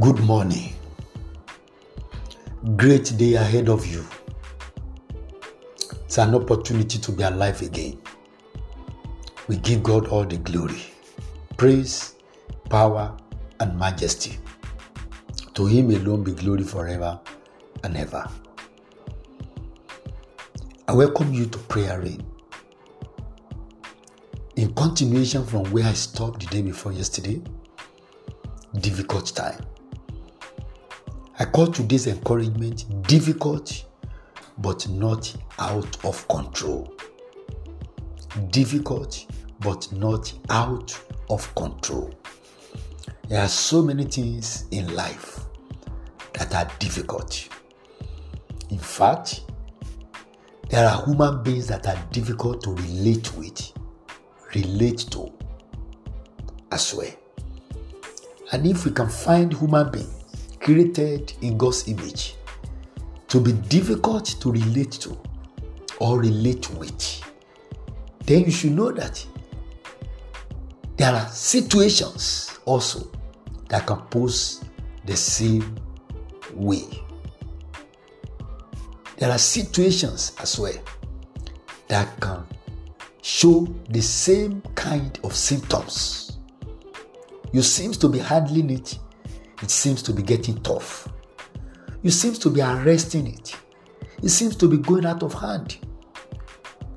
Good morning. Great day ahead of you. It's an opportunity to be alive again. We give God all the glory, praise, power, and majesty. To Him alone be glory forever and ever. I welcome you to Prayer Rain. In continuation from where I stopped the day before yesterday, difficult time. I call today's encouragement difficult but not out of control. Difficult but not out of control. There are so many things in life that are difficult. In fact, there are human beings that are difficult to relate with, relate to as well. And if we can find human beings created in God's image to be difficult to relate to or relate with, then you should know that there are situations also that can pose the same way. There are situations as well that can show the same kind of symptoms. You seems to be handling it, it seems to be getting tough. You seems to be arresting it. It seems to be going out of hand.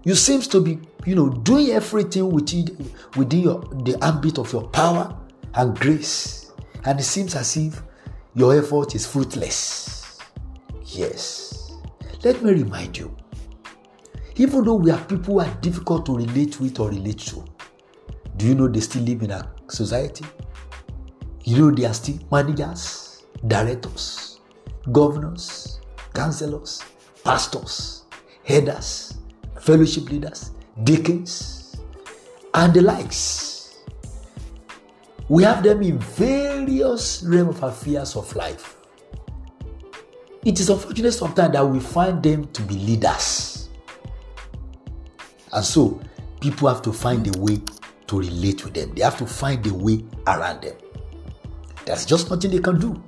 You seems to be, you know, doing everything within within your, the ambit of your power and grace. And it seems as if your effort is fruitless. Yes. Let me remind you, even though we are people who are difficult to relate with or relate to, do you know they still live in a society? You know they are still managers, directors, governors, counselors, pastors, headers, fellowship leaders, deacons, and the likes. We have them in various realm of affairs of life. It is unfortunate sometimes that we find them to be leaders. And so people have to find a way to relate with them. They have to find a way around them. There's just nothing they can do.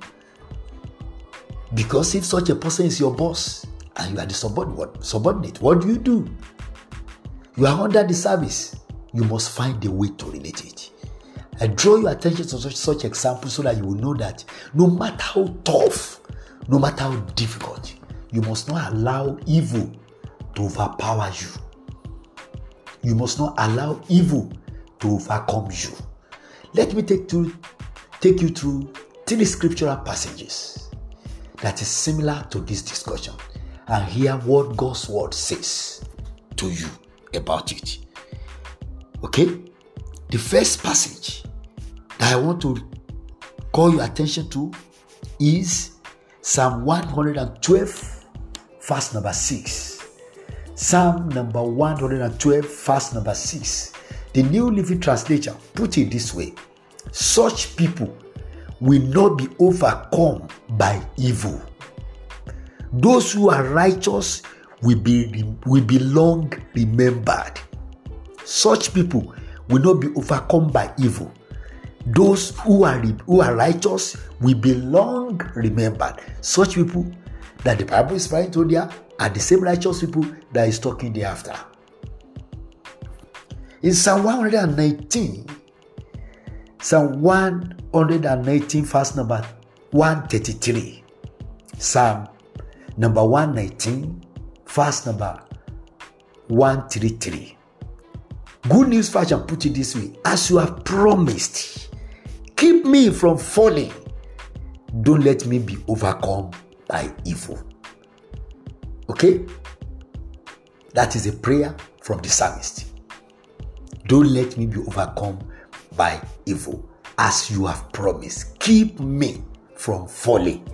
Because if such a person is your boss and you are the subordinate, subordinate, what do you do? You are under the service. You must find a way to relate it. I draw your attention to such, such examples so that you will know that no matter how tough, no matter how difficult, you must not allow evil to overpower you. You must not allow evil to overcome you. Let me take, to, take you through three scriptural passages that is similar to this discussion and hear what God's word says to you about it. Okay? The first passage that I want to call your attention to is Psalm 112, verse number 6. Psalm number 112, verse number 6. The New Living Translation put it this way Such people will not be overcome by evil. Those who are righteous will be, will be long remembered. Such people will not be overcome by evil. Those who are, who are righteous will be long remembered. Such people that the Bible is referring to there are the same righteous people that is talking thereafter. In Psalm 119, Psalm 119, verse number 133. Psalm number 119, verse number 133. Good news version put it this way As you have promised, keep me from falling. Don't let me be overcome by evil. Okay? That is a prayer from the psalmist. Don't let me be overcome by evil. As you have promised, keep me from falling.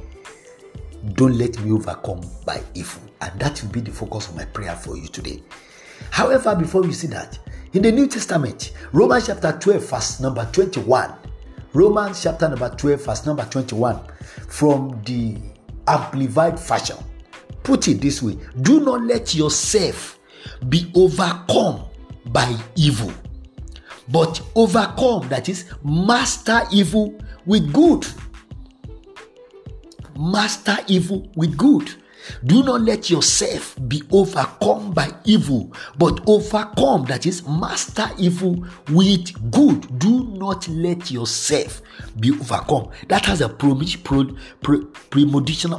Don't let me overcome by evil. And that will be the focus of my prayer for you today. However, before we see that, in the New Testament, Romans chapter 12, verse number 21, Romans chapter number 12, verse number 21, from the Amplified Version, put it this way Do not let yourself be overcome by evil, but overcome, that is, master evil with good. master evil with good. Do not let yourself be overcome by evil, but overcome, that is, master evil with good. Do not let yourself be overcome. That has a premonition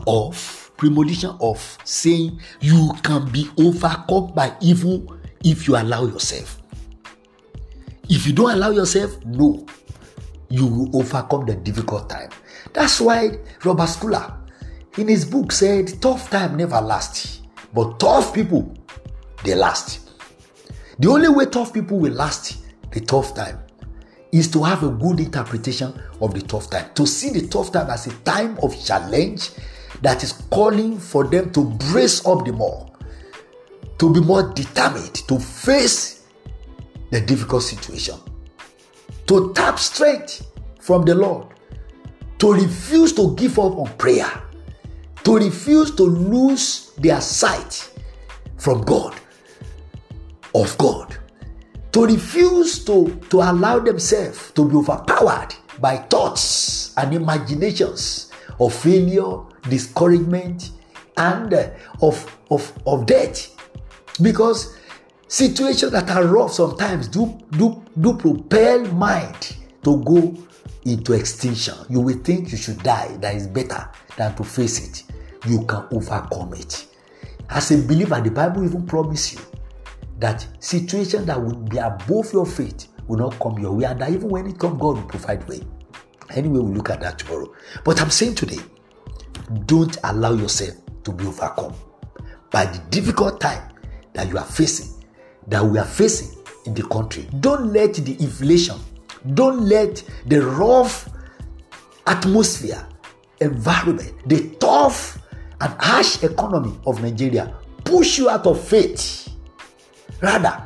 of premonition of saying you can be overcome by evil if you allow yourself. If you don't allow yourself, no, you will overcome the difficult time. That's why Robert Schuller in his book said tough time never lasts but tough people they last the only way tough people will last the tough time is to have a good interpretation of the tough time to see the tough time as a time of challenge that is calling for them to brace up the more to be more determined to face the difficult situation. To tap strength from the lord. To refuse to give up on prayer. To refuse to lose their sight from God, of God, to refuse to, to allow themselves to be overpowered by thoughts and imaginations of failure, discouragement, and uh, of, of, of death. Because situations that are rough sometimes do, do, do propel mind to go into extinction. You will think you should die, that is better than to face it you can overcome it. As a believer, the Bible even promises you that situations that will be above your faith will not come your way, and that even when it comes, God will provide way. Anyway, we'll look at that tomorrow. But I'm saying today, don't allow yourself to be overcome by the difficult time that you are facing, that we are facing in the country. Don't let the inflation, don't let the rough atmosphere, environment, the tough and harsh economy of Nigeria push you out of faith. Rather,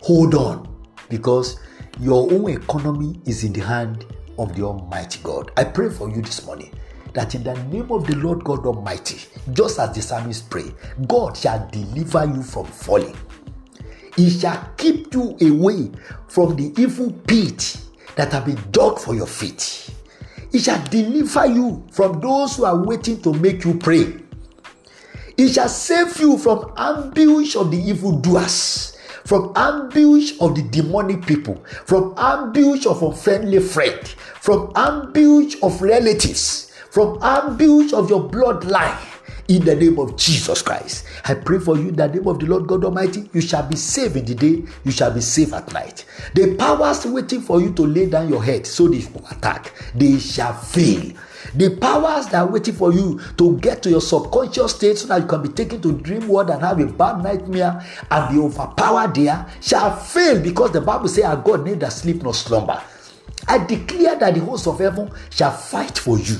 hold on because your own economy is in the hand of the Almighty God. I pray for you this morning that in the name of the Lord God Almighty, just as the psalmist pray, God shall deliver you from falling. He shall keep you away from the evil pit that have been dug for your feet. He shall deliver you from those who are waiting to make you prey. He shall save you from ambush of the evildoers, from ambush of the demonic people, from ambush of unfriendly friend, from ambush of relatives, from ambush of your bloodline in the name of Jesus Christ. I pray for you in the name of the Lord God Almighty. You shall be safe in the day, you shall be safe at night. The powers waiting for you to lay down your head so they will attack, they shall fail. The powers that are waiting for you to get to your subconscious state so that you can be taken to dream world and have a bad nightmare and be overpowered there shall fail because the Bible says our God neither sleep nor slumber. I declare that the host of heaven shall fight for you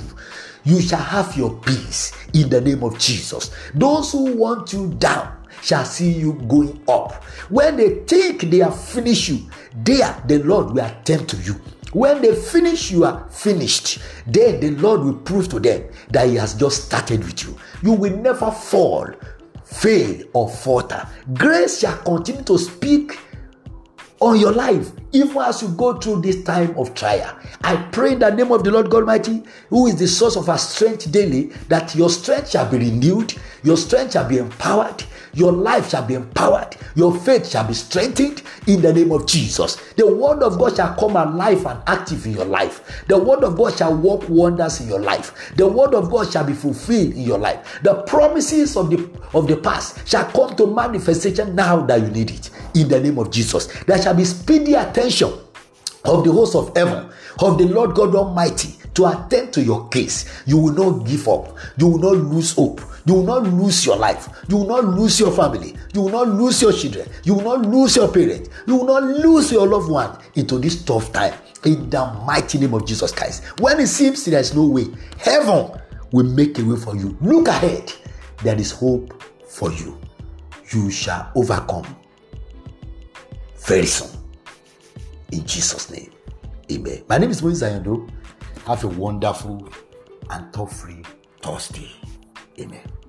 you shall have your peace in the name of Jesus. Those who want you down shall see you going up. When they think they have finished you, there the Lord will attend to you. When they finish, you are finished. Then the Lord will prove to them that He has just started with you. You will never fall, fail, or falter. Grace shall continue to speak on your life, even as you go through this time of trial. I pray in the name of the Lord God Almighty, who is the source of our strength daily, that your strength shall be renewed, your strength shall be empowered, your life shall be empowered, your faith shall be strengthened in the name of Jesus. The word of God shall come alive and active in your life. The word of God shall work wonders in your life. The word of God shall be fulfilled in your life. The promises of the of the past shall come to manifestation now that you need it in the name of Jesus. There shall be speedy attention of the host of heaven, of the Lord God Almighty to attend to your case. You will not give up. You will not lose hope. You will not lose your life. You will not lose your family. You will not lose your children. You will not lose your parents. You will not lose your loved one into this tough time. In the mighty name of Jesus Christ. When it seems there is no way, heaven will make a way for you. Look ahead. There is hope for you. You shall overcome very soon. In Jesus' name. Amen. My name is Moise Ayando. Have a wonderful and tough free Thursday. Amen.